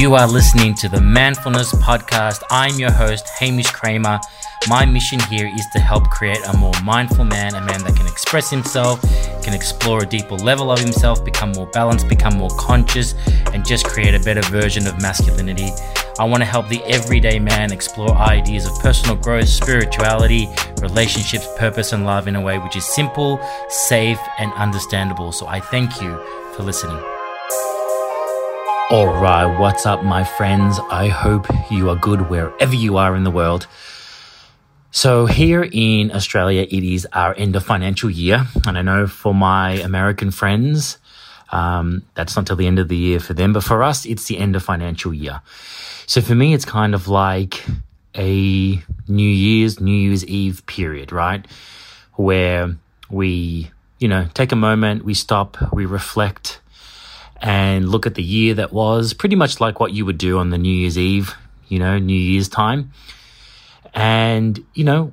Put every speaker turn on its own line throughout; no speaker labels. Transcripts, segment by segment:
You are listening to the Manfulness Podcast. I'm your host, Hamish Kramer. My mission here is to help create a more mindful man, a man that can express himself, can explore a deeper level of himself, become more balanced, become more conscious, and just create a better version of masculinity. I want to help the everyday man explore ideas of personal growth, spirituality, relationships, purpose, and love in a way which is simple, safe, and understandable. So I thank you for listening. Alright, what's up, my friends? I hope you are good wherever you are in the world. So, here in Australia, it is our end of financial year. And I know for my American friends, um, that's not till the end of the year for them, but for us, it's the end of financial year. So, for me, it's kind of like a New Year's, New Year's Eve period, right? Where we, you know, take a moment, we stop, we reflect and look at the year that was, pretty much like what you would do on the New Year's Eve, you know, New Year's time. And, you know,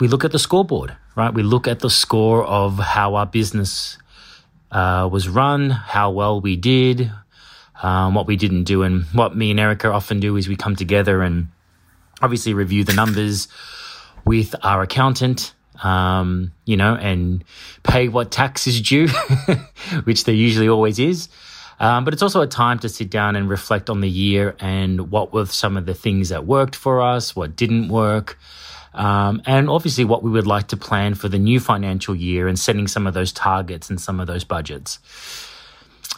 we look at the scoreboard, right? We look at the score of how our business uh, was run, how well we did, um, what we didn't do. And what me and Erika often do is we come together and obviously review the numbers with our accountant um, you know, and pay what tax is due, which there usually always is. Um, but it's also a time to sit down and reflect on the year and what were some of the things that worked for us, what didn't work, um, and obviously what we would like to plan for the new financial year and setting some of those targets and some of those budgets.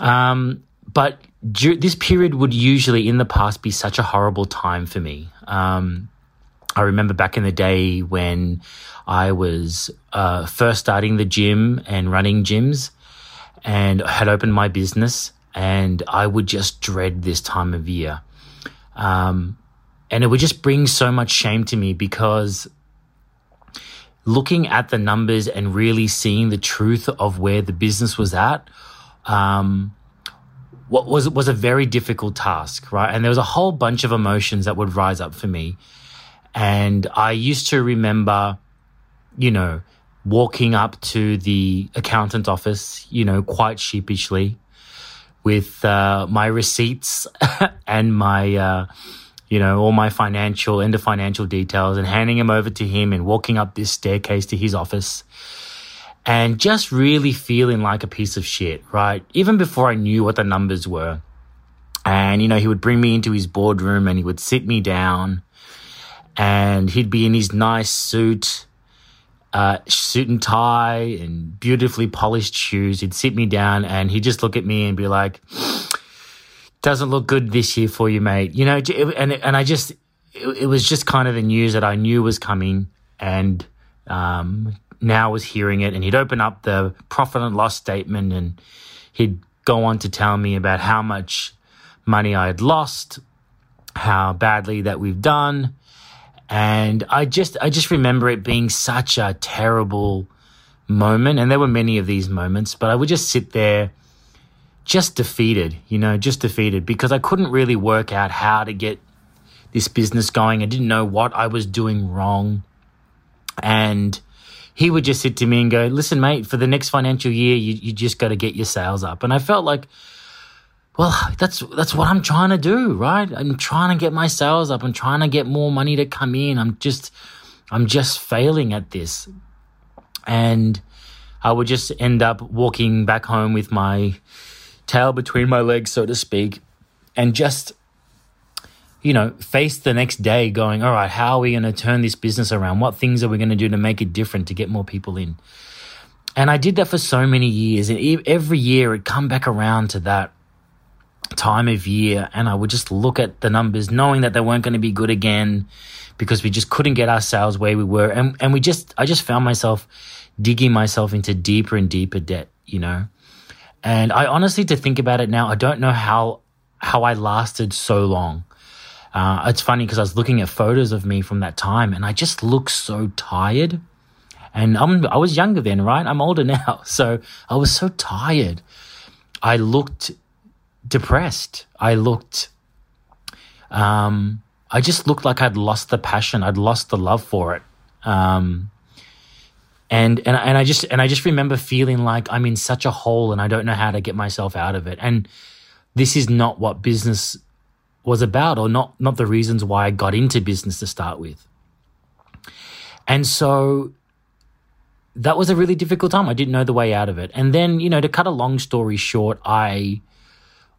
Um, but this period would usually in the past be such a horrible time for me. Um, I remember back in the day when I was uh, first starting the gym and running gyms and had opened my business and I would just dread this time of year. Um, and it would just bring so much shame to me because looking at the numbers and really seeing the truth of where the business was at, um, what was was a very difficult task, right? And there was a whole bunch of emotions that would rise up for me. And I used to remember, you know, walking up to the accountant office, you know, quite sheepishly, with uh, my receipts and my, uh, you know, all my financial the financial details and handing them over to him and walking up this staircase to his office and just really feeling like a piece of shit, right? Even before I knew what the numbers were. And, you know, he would bring me into his boardroom and he would sit me down and he'd be in his nice suit uh, suit and tie and beautifully polished shoes. He'd sit me down and he'd just look at me and be like, doesn't look good this year for you, mate. You know, and, and I just, it, it was just kind of the news that I knew was coming. And, um, now I was hearing it and he'd open up the profit and loss statement and he'd go on to tell me about how much money I had lost, how badly that we've done, and I just, I just remember it being such a terrible moment. And there were many of these moments, but I would just sit there just defeated, you know, just defeated because I couldn't really work out how to get this business going. I didn't know what I was doing wrong. And he would just sit to me and go, listen, mate, for the next financial year, you, you just got to get your sales up. And I felt like, well, that's that's what I'm trying to do, right? I'm trying to get my sales up. I'm trying to get more money to come in. I'm just I'm just failing at this. And I would just end up walking back home with my tail between my legs, so to speak, and just you know, face the next day going, all right, how are we going to turn this business around? What things are we going to do to make it different to get more people in? And I did that for so many years. And every year it come back around to that time of year and I would just look at the numbers knowing that they weren't going to be good again because we just couldn't get our sales where we were and and we just I just found myself digging myself into deeper and deeper debt, you know. And I honestly to think about it now, I don't know how how I lasted so long. Uh, it's funny because I was looking at photos of me from that time and I just look so tired. And I'm, I was younger then, right? I'm older now. So I was so tired. I looked depressed. I looked, um, I just looked like I'd lost the passion. I'd lost the love for it. Um, and, and, and I just, and I just remember feeling like I'm in such a hole and I don't know how to get myself out of it. And this is not what business was about or not not the reasons why I got into business to start with. And so that was a really difficult time. I didn't know the way out of it. And then, you know, to cut a long story short, I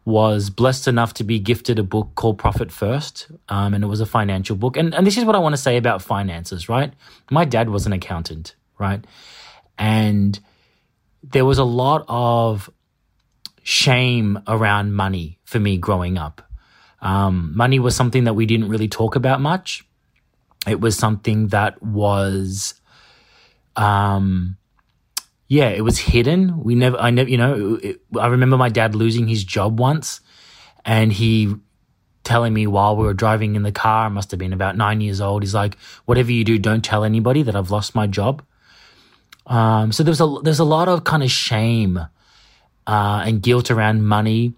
was blessed enough to be gifted a book called Profit First. Um, and it was a financial book. And, and this is what I want to say about finances, right? My dad was an accountant, right? And there was a lot of shame around money for me growing up. Um, money was something that we didn't really talk about much. It was something that was um, yeah, it was hidden. We never, I never, you know, it, I remember my dad losing his job once and he telling me while we were driving in the car, I must have been about nine years old. He's like, whatever you do, don't tell anybody that I've lost my job. Um, so there's a, there's a lot of kind of shame, uh, and guilt around money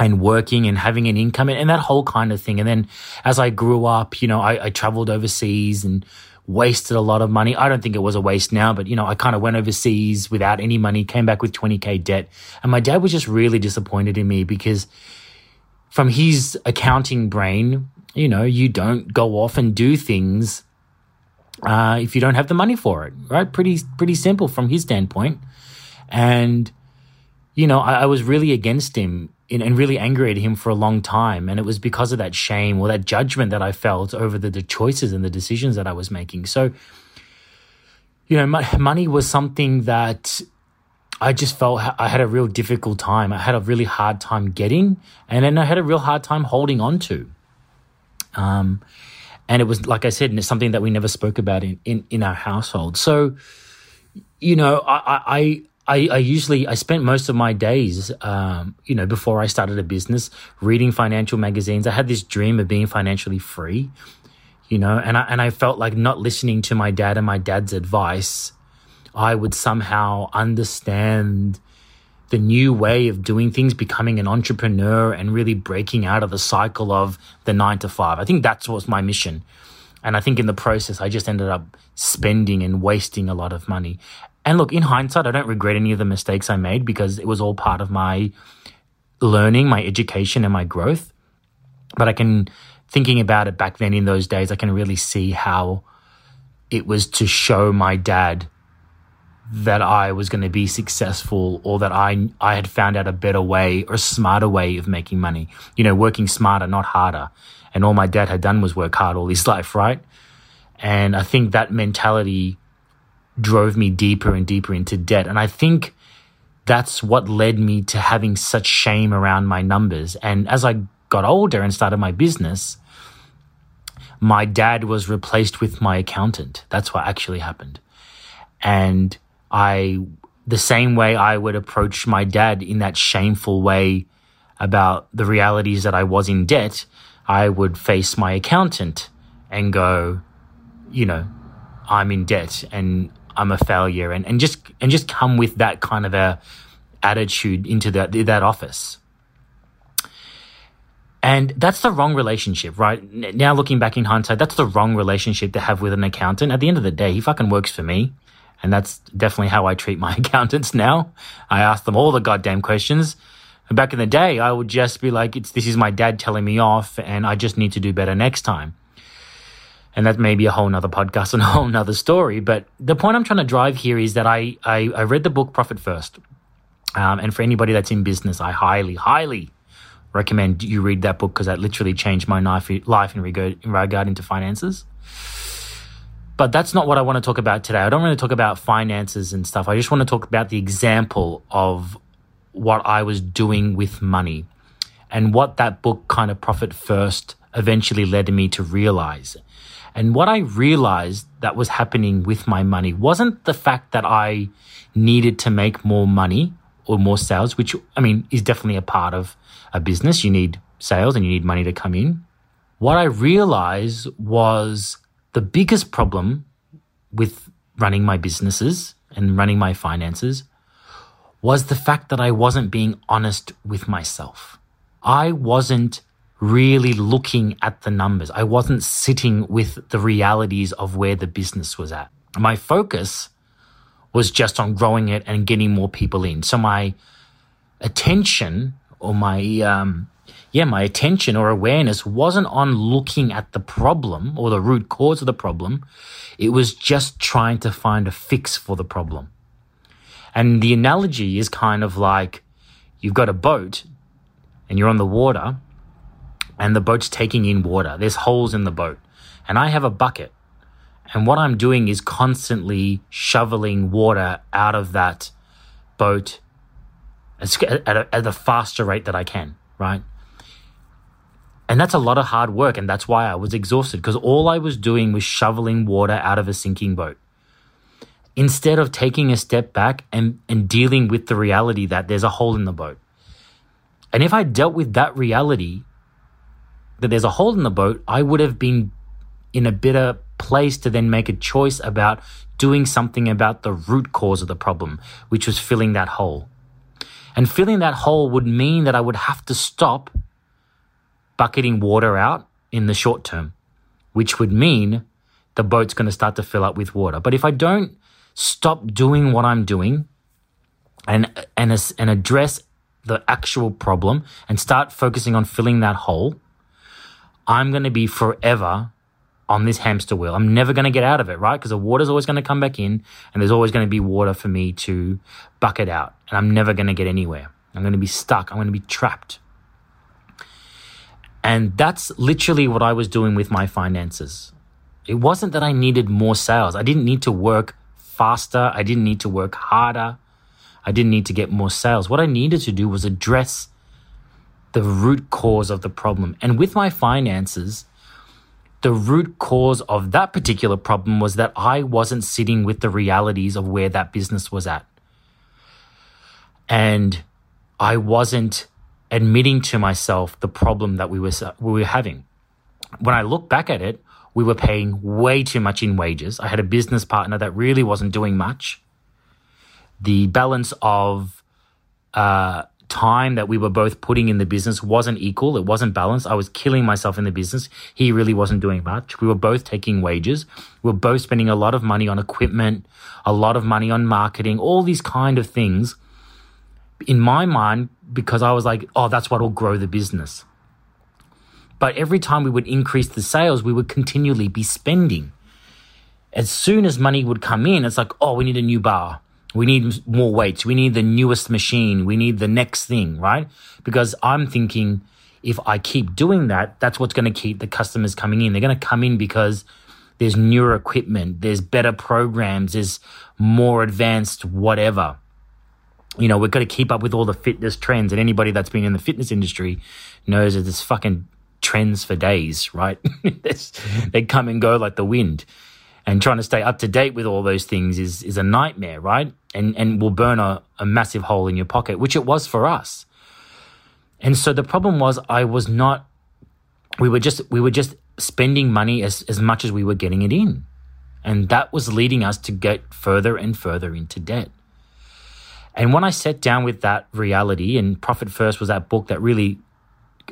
and working and having an income and, and, that whole kind of thing. And then as I grew up, you know, I, I traveled overseas and wasted a lot of money. I don't think it was a waste now, but you know, I kind of went overseas without any money, came back with 20k debt. And my dad was just really disappointed in me because from his accounting brain, you know, you don't go off and do things uh, if you don't have the money for it, right? Pretty, pretty simple from his standpoint. And, you know, I, I was really against him and really angry at him for a long time. And it was because of that shame or that judgment that I felt over the, the choices and the decisions that I was making. So, you know, money was something that I just felt I had a real difficult time. I had a really hard time getting, and then I had a real hard time holding on to. Um, and it was, like I said, and it's something that we never spoke about in, in, in our household. So, you know, I, I, I, I usually I spent most of my days, um, you know, before I started a business, reading financial magazines. I had this dream of being financially free, you know, and I and I felt like not listening to my dad and my dad's advice, I would somehow understand the new way of doing things, becoming an entrepreneur, and really breaking out of the cycle of the nine to five. I think that's was my mission. And I think in the process, I just ended up spending and wasting a lot of money. And look, in hindsight, I don't regret any of the mistakes I made because it was all part of my learning, my education, and my growth. But I can, thinking about it back then in those days, I can really see how it was to show my dad that I was going to be successful or that I, I had found out a better way or a smarter way of making money. You know, working smarter, not harder. And all my dad had done was work hard all his life, right? And I think that mentality drove me deeper and deeper into debt. And I think that's what led me to having such shame around my numbers. And as I got older and started my business, my dad was replaced with my accountant. That's what actually happened. And I, the same way I would approach my dad in that shameful way about the realities that I was in debt, I would face my accountant and go, you know, I'm in debt and I'm a failure and, and just and just come with that kind of a attitude into that that office. And that's the wrong relationship, right? Now looking back in hindsight, that's the wrong relationship to have with an accountant. At the end of the day, he fucking works for me. And that's definitely how I treat my accountants now. I ask them all the goddamn questions. Back in the day, I would just be like, it's, this is my dad telling me off and I just need to do better next time and that may be a whole nother podcast and a whole nother story. But the point I'm trying to drive here is that I, I, I read the book Profit First. Um, and for anybody that's in business, I highly, highly recommend you read that book because that literally changed my life, in regard, in into finances. But that's not what I want to talk about today. I don't to talk about finances and stuff. I just want to talk about the example of what I was doing with money and what that book kind of Profit First eventually led me to realize. And what I realized that was happening with my money wasn't the fact that I needed to make more money or more sales, which I mean is definitely a part of a business. You need sales and you need money to come in. What I realized was the biggest problem with running my businesses and running my finances was the fact that I wasn't being honest with myself. I wasn't really looking at the numbers. I wasn't sitting with the realities of where the business was at. My focus was just on growing it and getting more people in. So my attention or my um, yeah, my attention or awareness wasn't on looking at the problem or the root cause of the problem. It was just trying to find a fix for the problem. And the analogy is kind of like you've got a boat and you're on the water and the boat's taking in water. There's holes in the boat and I have a bucket. And what I'm doing is constantly shoveling water out of that boat at a, at a faster rate that I can, right? And that's a lot of hard work. And that's why I was exhausted because all I was doing was shoveling water out of a sinking boat. Instead of taking a step back and, and dealing with the reality that there's a hole in the boat. And if I dealt with that reality, that there's a hole in the boat, I would have been in a better place to then make a choice about doing something about the root cause of the problem, which was filling that hole. And filling that hole would mean that I would have to stop bucketing water out in the short term, which would mean the boat's going to start to fill up with water. But if I don't stop doing what I'm doing and, and, and address the actual problem and start focusing on filling that hole, I'm going to be forever on this hamster wheel. I'm never going to get out of it, right? Because the water's always going to come back in and there's always going to be water for me to bucket out. And I'm never going to get anywhere. I'm going to be stuck. I'm going to be trapped. And that's literally what I was doing with my finances. It wasn't that I needed more sales. I didn't need to work faster. I didn't need to work harder. I didn't need to get more sales. What I needed to do was address the root cause of the problem. And with my finances, the root cause of that particular problem was that I wasn't sitting with the realities of where that business was at. And I wasn't admitting to myself the problem that we were, we were having. When I look back at it, we were paying way too much in wages. I had a business partner that really wasn't doing much. The balance of uh, time that we were both putting in the business wasn't equal. It wasn't balanced. I was killing myself in the business. He really wasn't doing much. We were both taking wages. We were both spending a lot of money on equipment, a lot of money on marketing, all these kind of things. In my mind, because I was like, oh, that's what will grow the business. But every time we would increase the sales, we would continually be spending. As soon as money would come in, it's like, oh, we need a new bar we need more weights. We need the newest machine. We need the next thing, right? Because I'm thinking if I keep doing that, that's what's going to keep the customers coming in. They're going to come in because there's newer equipment, there's better programs, there's more advanced whatever. You know, we've got to keep up with all the fitness trends. And anybody that's been in the fitness industry knows that there's fucking trends for days, right? they come and go like the wind and trying to stay up to date with all those things is is a nightmare, right? And and will burn a, a massive hole in your pocket, which it was for us. And so the problem was I was not we were just we were just spending money as, as much as we were getting it in. And that was leading us to get further and further into debt. And when I sat down with that reality, and Profit First was that book that really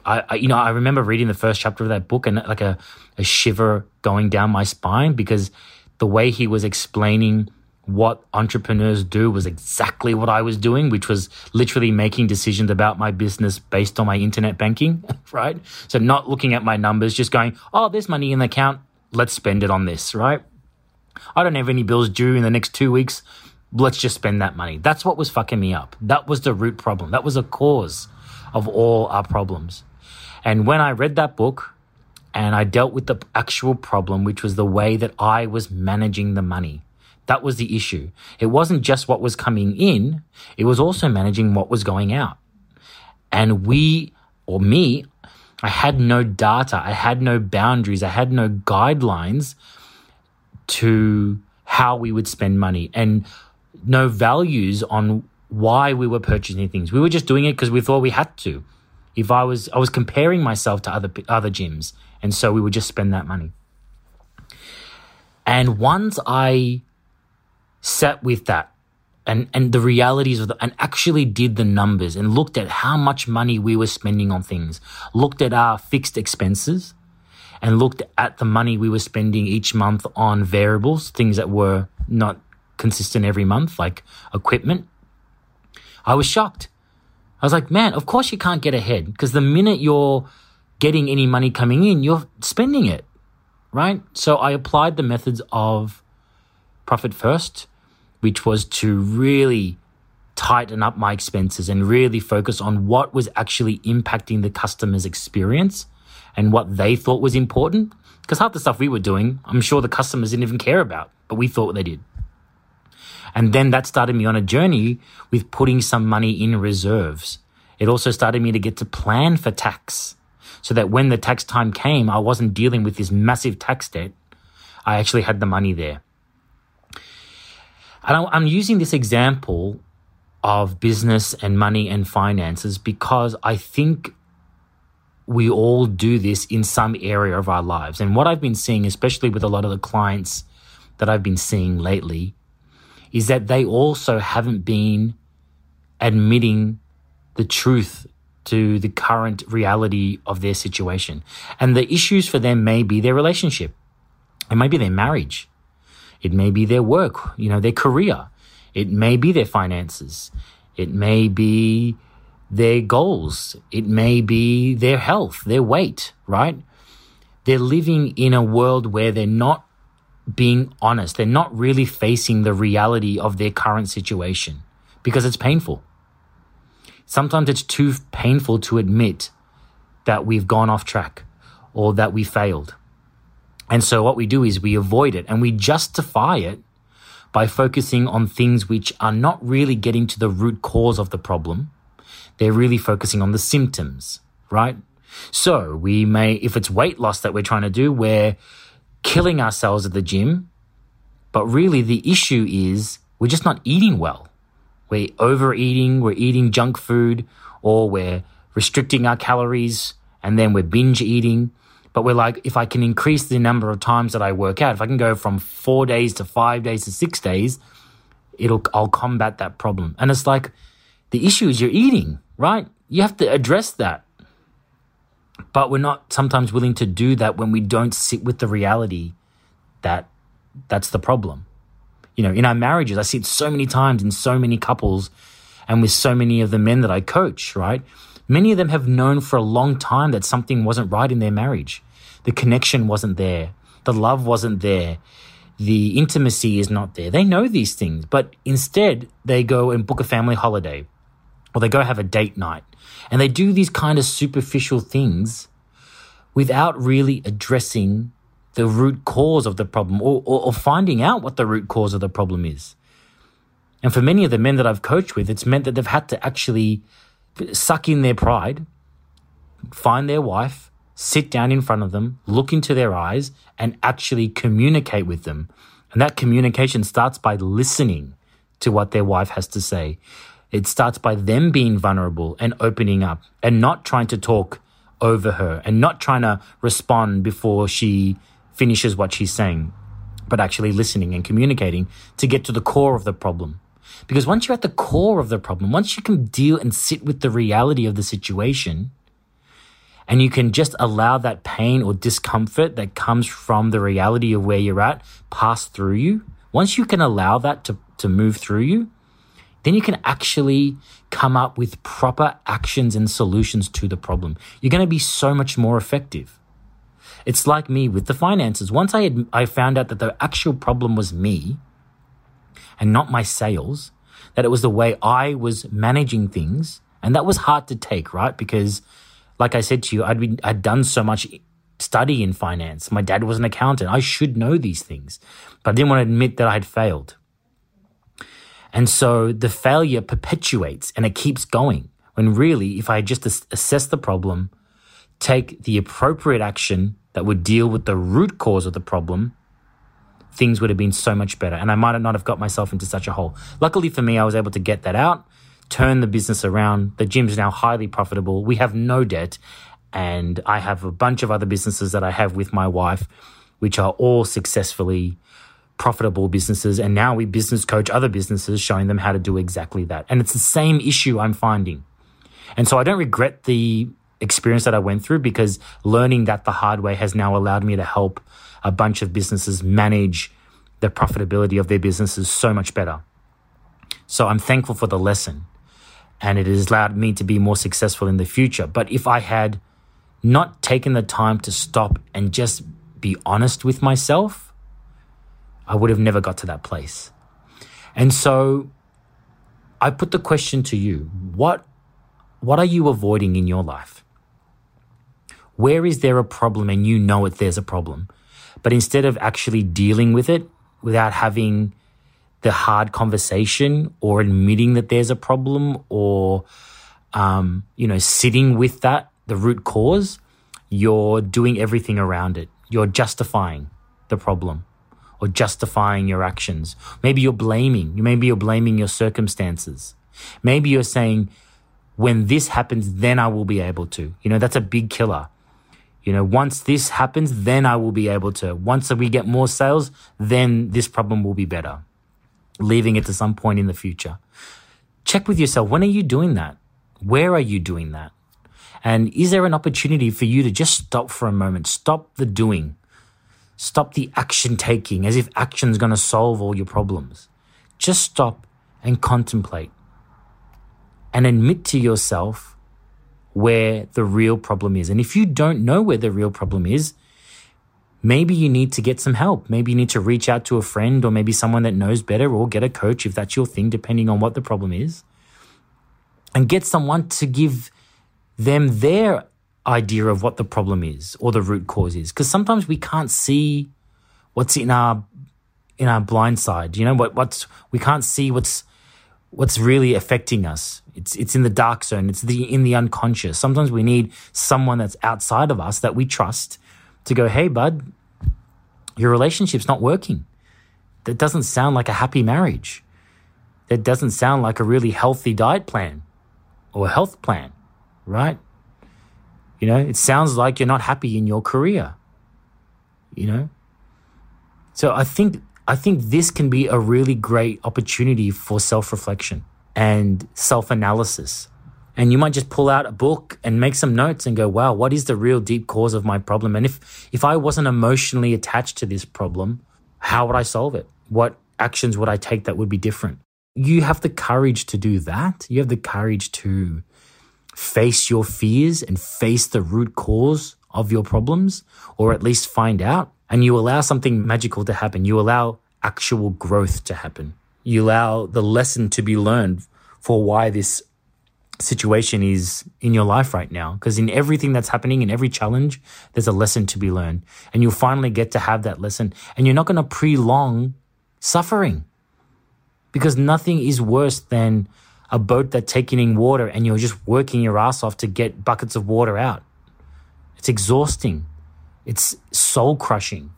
I, I, you know, I remember reading the first chapter of that book and like a, a shiver going down my spine because the way he was explaining what entrepreneurs do was exactly what I was doing, which was literally making decisions about my business based on my internet banking, right? So not looking at my numbers, just going, oh, there's money in the account. Let's spend it on this, right? I don't have any bills due in the next two weeks. Let's just spend that money. That's what was fucking me up. That was the root problem. That was a cause of all our problems. And when I read that book and I dealt with the actual problem, which was the way that I was managing the money, that was the issue. It wasn't just what was coming in, it was also managing what was going out. And we, or me, I had no data, I had no boundaries, I had no guidelines to how we would spend money and no values on why we were purchasing things. We were just doing it because we thought we had to if I was I was comparing myself to other other gyms, and so we would just spend that money. And once I sat with that and and the realities of the and actually did the numbers and looked at how much money we were spending on things, looked at our fixed expenses, and looked at the money we were spending each month on variables, things that were not consistent every month, like equipment, I was shocked I was like, man, of course you can't get ahead because the minute you're getting any money coming in, you're spending it, right? So I applied the methods of profit first, which was to really tighten up my expenses and really focus on what was actually impacting the customer's experience and what they thought was important. Because half the stuff we were doing, I'm sure the customers didn't even care about, but we thought they did. And then that started me on a journey with putting some money in reserves. It also started me to get to plan for tax so that when the tax time came, I wasn't dealing with this massive tax debt. I actually had the money there. And I'm using this example of business and money and finances because I think we all do this in some area of our lives. And what I've been seeing, especially with a lot of the clients that I've been seeing lately, is that they also haven't been admitting the truth to the current reality of their situation. And the issues for them may be their relationship. It may be their marriage. It may be their work, you know, their career. It may be their finances. It may be their goals. It may be their health, their weight, right? They're living in a world where they're not being honest. They're not really facing the reality of their current situation because it's painful. Sometimes it's too painful to admit that we've gone off track or that we failed. And so what we do is we avoid it and we justify it by focusing on things which are not really getting to the root cause of the problem. They're really focusing on the symptoms, right? So we may, if it's weight loss that we're trying to do, we're killing ourselves at the gym. But really the issue is we're just not eating well. We're overeating, we're eating junk food, or we're restricting our calories and then we're binge eating but we're like, if I can increase the number of times that I work out, if I can go from four days to five days to six days, it'll, I'll combat that problem. And it's like, the issue is you're eating, right? You have to address that. But we're not sometimes willing to do that when we don't sit with the reality that that's the problem. You know, in our marriages, I see it so many times in so many couples and with so many of the men that I coach, right? Many of them have known for a long time that something wasn't right in their marriage. The connection wasn't there. The love wasn't there. The intimacy is not there. They know these things, but instead they go and book a family holiday or they go have a date night and they do these kind of superficial things without really addressing the root cause of the problem or, or, or, finding out what the root cause of the problem is. And for many of the men that I've coached with, it's meant that they've had to actually suck in their pride, find their wife, sit down in front of them, look into their eyes, and actually communicate with them. And that communication starts by listening to what their wife has to say. It starts by them being vulnerable and opening up and not trying to talk over her and not trying to respond before she finishes what she's saying, but actually listening and communicating to get to the core of the problem. Because once you're at the core of the problem, once you can deal and sit with the reality of the situation, and you can just allow that pain or discomfort that comes from the reality of where you're at pass through you. Once you can allow that to, to move through you, then you can actually come up with proper actions and solutions to the problem. You're going to be so much more effective. It's like me with the finances. Once I had, I found out that the actual problem was me and not my sales, that it was the way I was managing things. And that was hard to take, right? Because like I said to you, I'd been, I'd done so much study in finance. My dad was an accountant. I should know these things, but I didn't want to admit that I had failed. And so the failure perpetuates and it keeps going. When really, if I just assess the problem, take the appropriate action that would deal with the root cause of the problem, things would have been so much better. And I might not have got myself into such a hole. Luckily for me, I was able to get that out turn the business around. The gym's now highly profitable. We have no debt. And I have a bunch of other businesses that I have with my wife, which are all successfully profitable businesses. And now we business coach other businesses, showing them how to do exactly that. And it's the same issue I'm finding. And so I don't regret the experience that I went through because learning that the hard way has now allowed me to help a bunch of businesses manage the profitability of their businesses so much better. So I'm thankful for the lesson. and it has allowed me to be more successful in the future. But if I had not taken the time to stop and just be honest with myself, I would have never got to that place. And so I put the question to you what, what are you avoiding in your life? Where is there a problem and you know it there's a problem? But instead of actually dealing with it without having the hard conversation or admitting that there's a problem or, um, you know, sitting with that, the root cause, you're doing everything around it. You're justifying the problem or justifying your actions. Maybe you're blaming. Maybe you're blaming your circumstances. Maybe you're saying, when this happens, then I will be able to. You know, that's a big killer. You know, once this happens, then I will be able to. Once we get more sales, then this problem will be better leaving it to some point in the future. Check with yourself. When are you doing that? Where are you doing that? And is there an opportunity for you to just stop for a moment? Stop the doing. Stop the action taking as if action is going to solve all your problems. Just stop and contemplate and admit to yourself where the real problem is. And if you don't know where the real problem is, maybe you need to get some help. Maybe you need to reach out to a friend or maybe someone that knows better or get a coach if that's your thing, depending on what the problem is. And get someone to give them their idea of what the problem is or the root cause is. Because sometimes we can't see what's in our in our blind side. You know what what's we can't see what's what's really affecting us. It's it's in the dark zone. It's the in the unconscious. Sometimes we need someone that's outside of us that we trust to go, hey, bud, your relationship's not working. That doesn't sound like a happy marriage. That doesn't sound like a really healthy diet plan or health plan, right? You know, it sounds like you're not happy in your career, you know? So I think I think this can be a really great opportunity for self-reflection and self-analysis and you might just pull out a book and make some notes and go, wow, what is the real deep cause of my problem? And if, if I wasn't emotionally attached to this problem, how would I solve it? What actions would I take that would be different? You have the courage to do that. You have the courage to face your fears and face the root cause of your problems, or at least find out. And you allow something magical to happen. You allow actual growth to happen. You allow the lesson to be learned for why this situation is in your life right now. Because in everything that's happening, in every challenge, there's a lesson to be learned. And you'll finally get to have that lesson. And you're not going to prolong suffering. Because nothing is worse than a boat that's taking in water and you're just working your ass off to get buckets of water out. It's exhausting. It's soul crushing.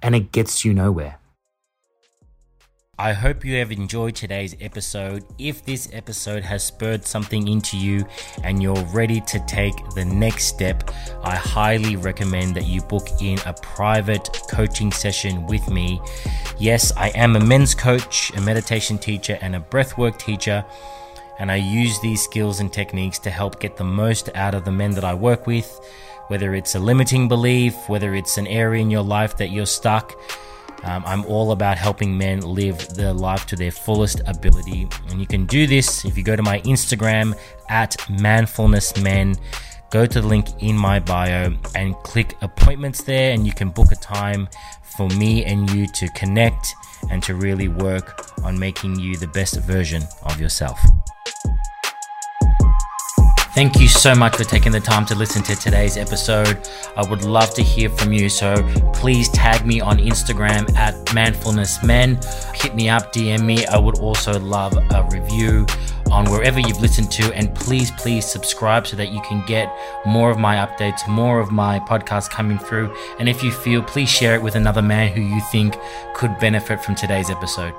And it gets you nowhere. I hope you have enjoyed today's episode. If this episode has spurred something into you and you're ready to take the next step, I highly recommend that you book in a private coaching session with me. Yes, I am a men's coach, a meditation teacher, and a breathwork teacher. And I use these skills and techniques to help get the most out of the men that I work with, whether it's a limiting belief, whether it's an area in your life that you're stuck um, I'm all about helping men live their life to their fullest ability. And you can do this if you go to my Instagram at manfulnessmen. Go to the link in my bio and click appointments there, and you can book a time for me and you to connect and to really work on making you the best version of yourself. Thank you so much for taking the time to listen to today's episode. I would love to hear from you. So please tag me on Instagram at manfulnessmen. Hit me up, DM me. I would also love a review on wherever you've listened to. And please, please subscribe so that you can get more of my updates, more of my podcasts coming through. And if you feel, please share it with another man who you think could benefit from today's episode.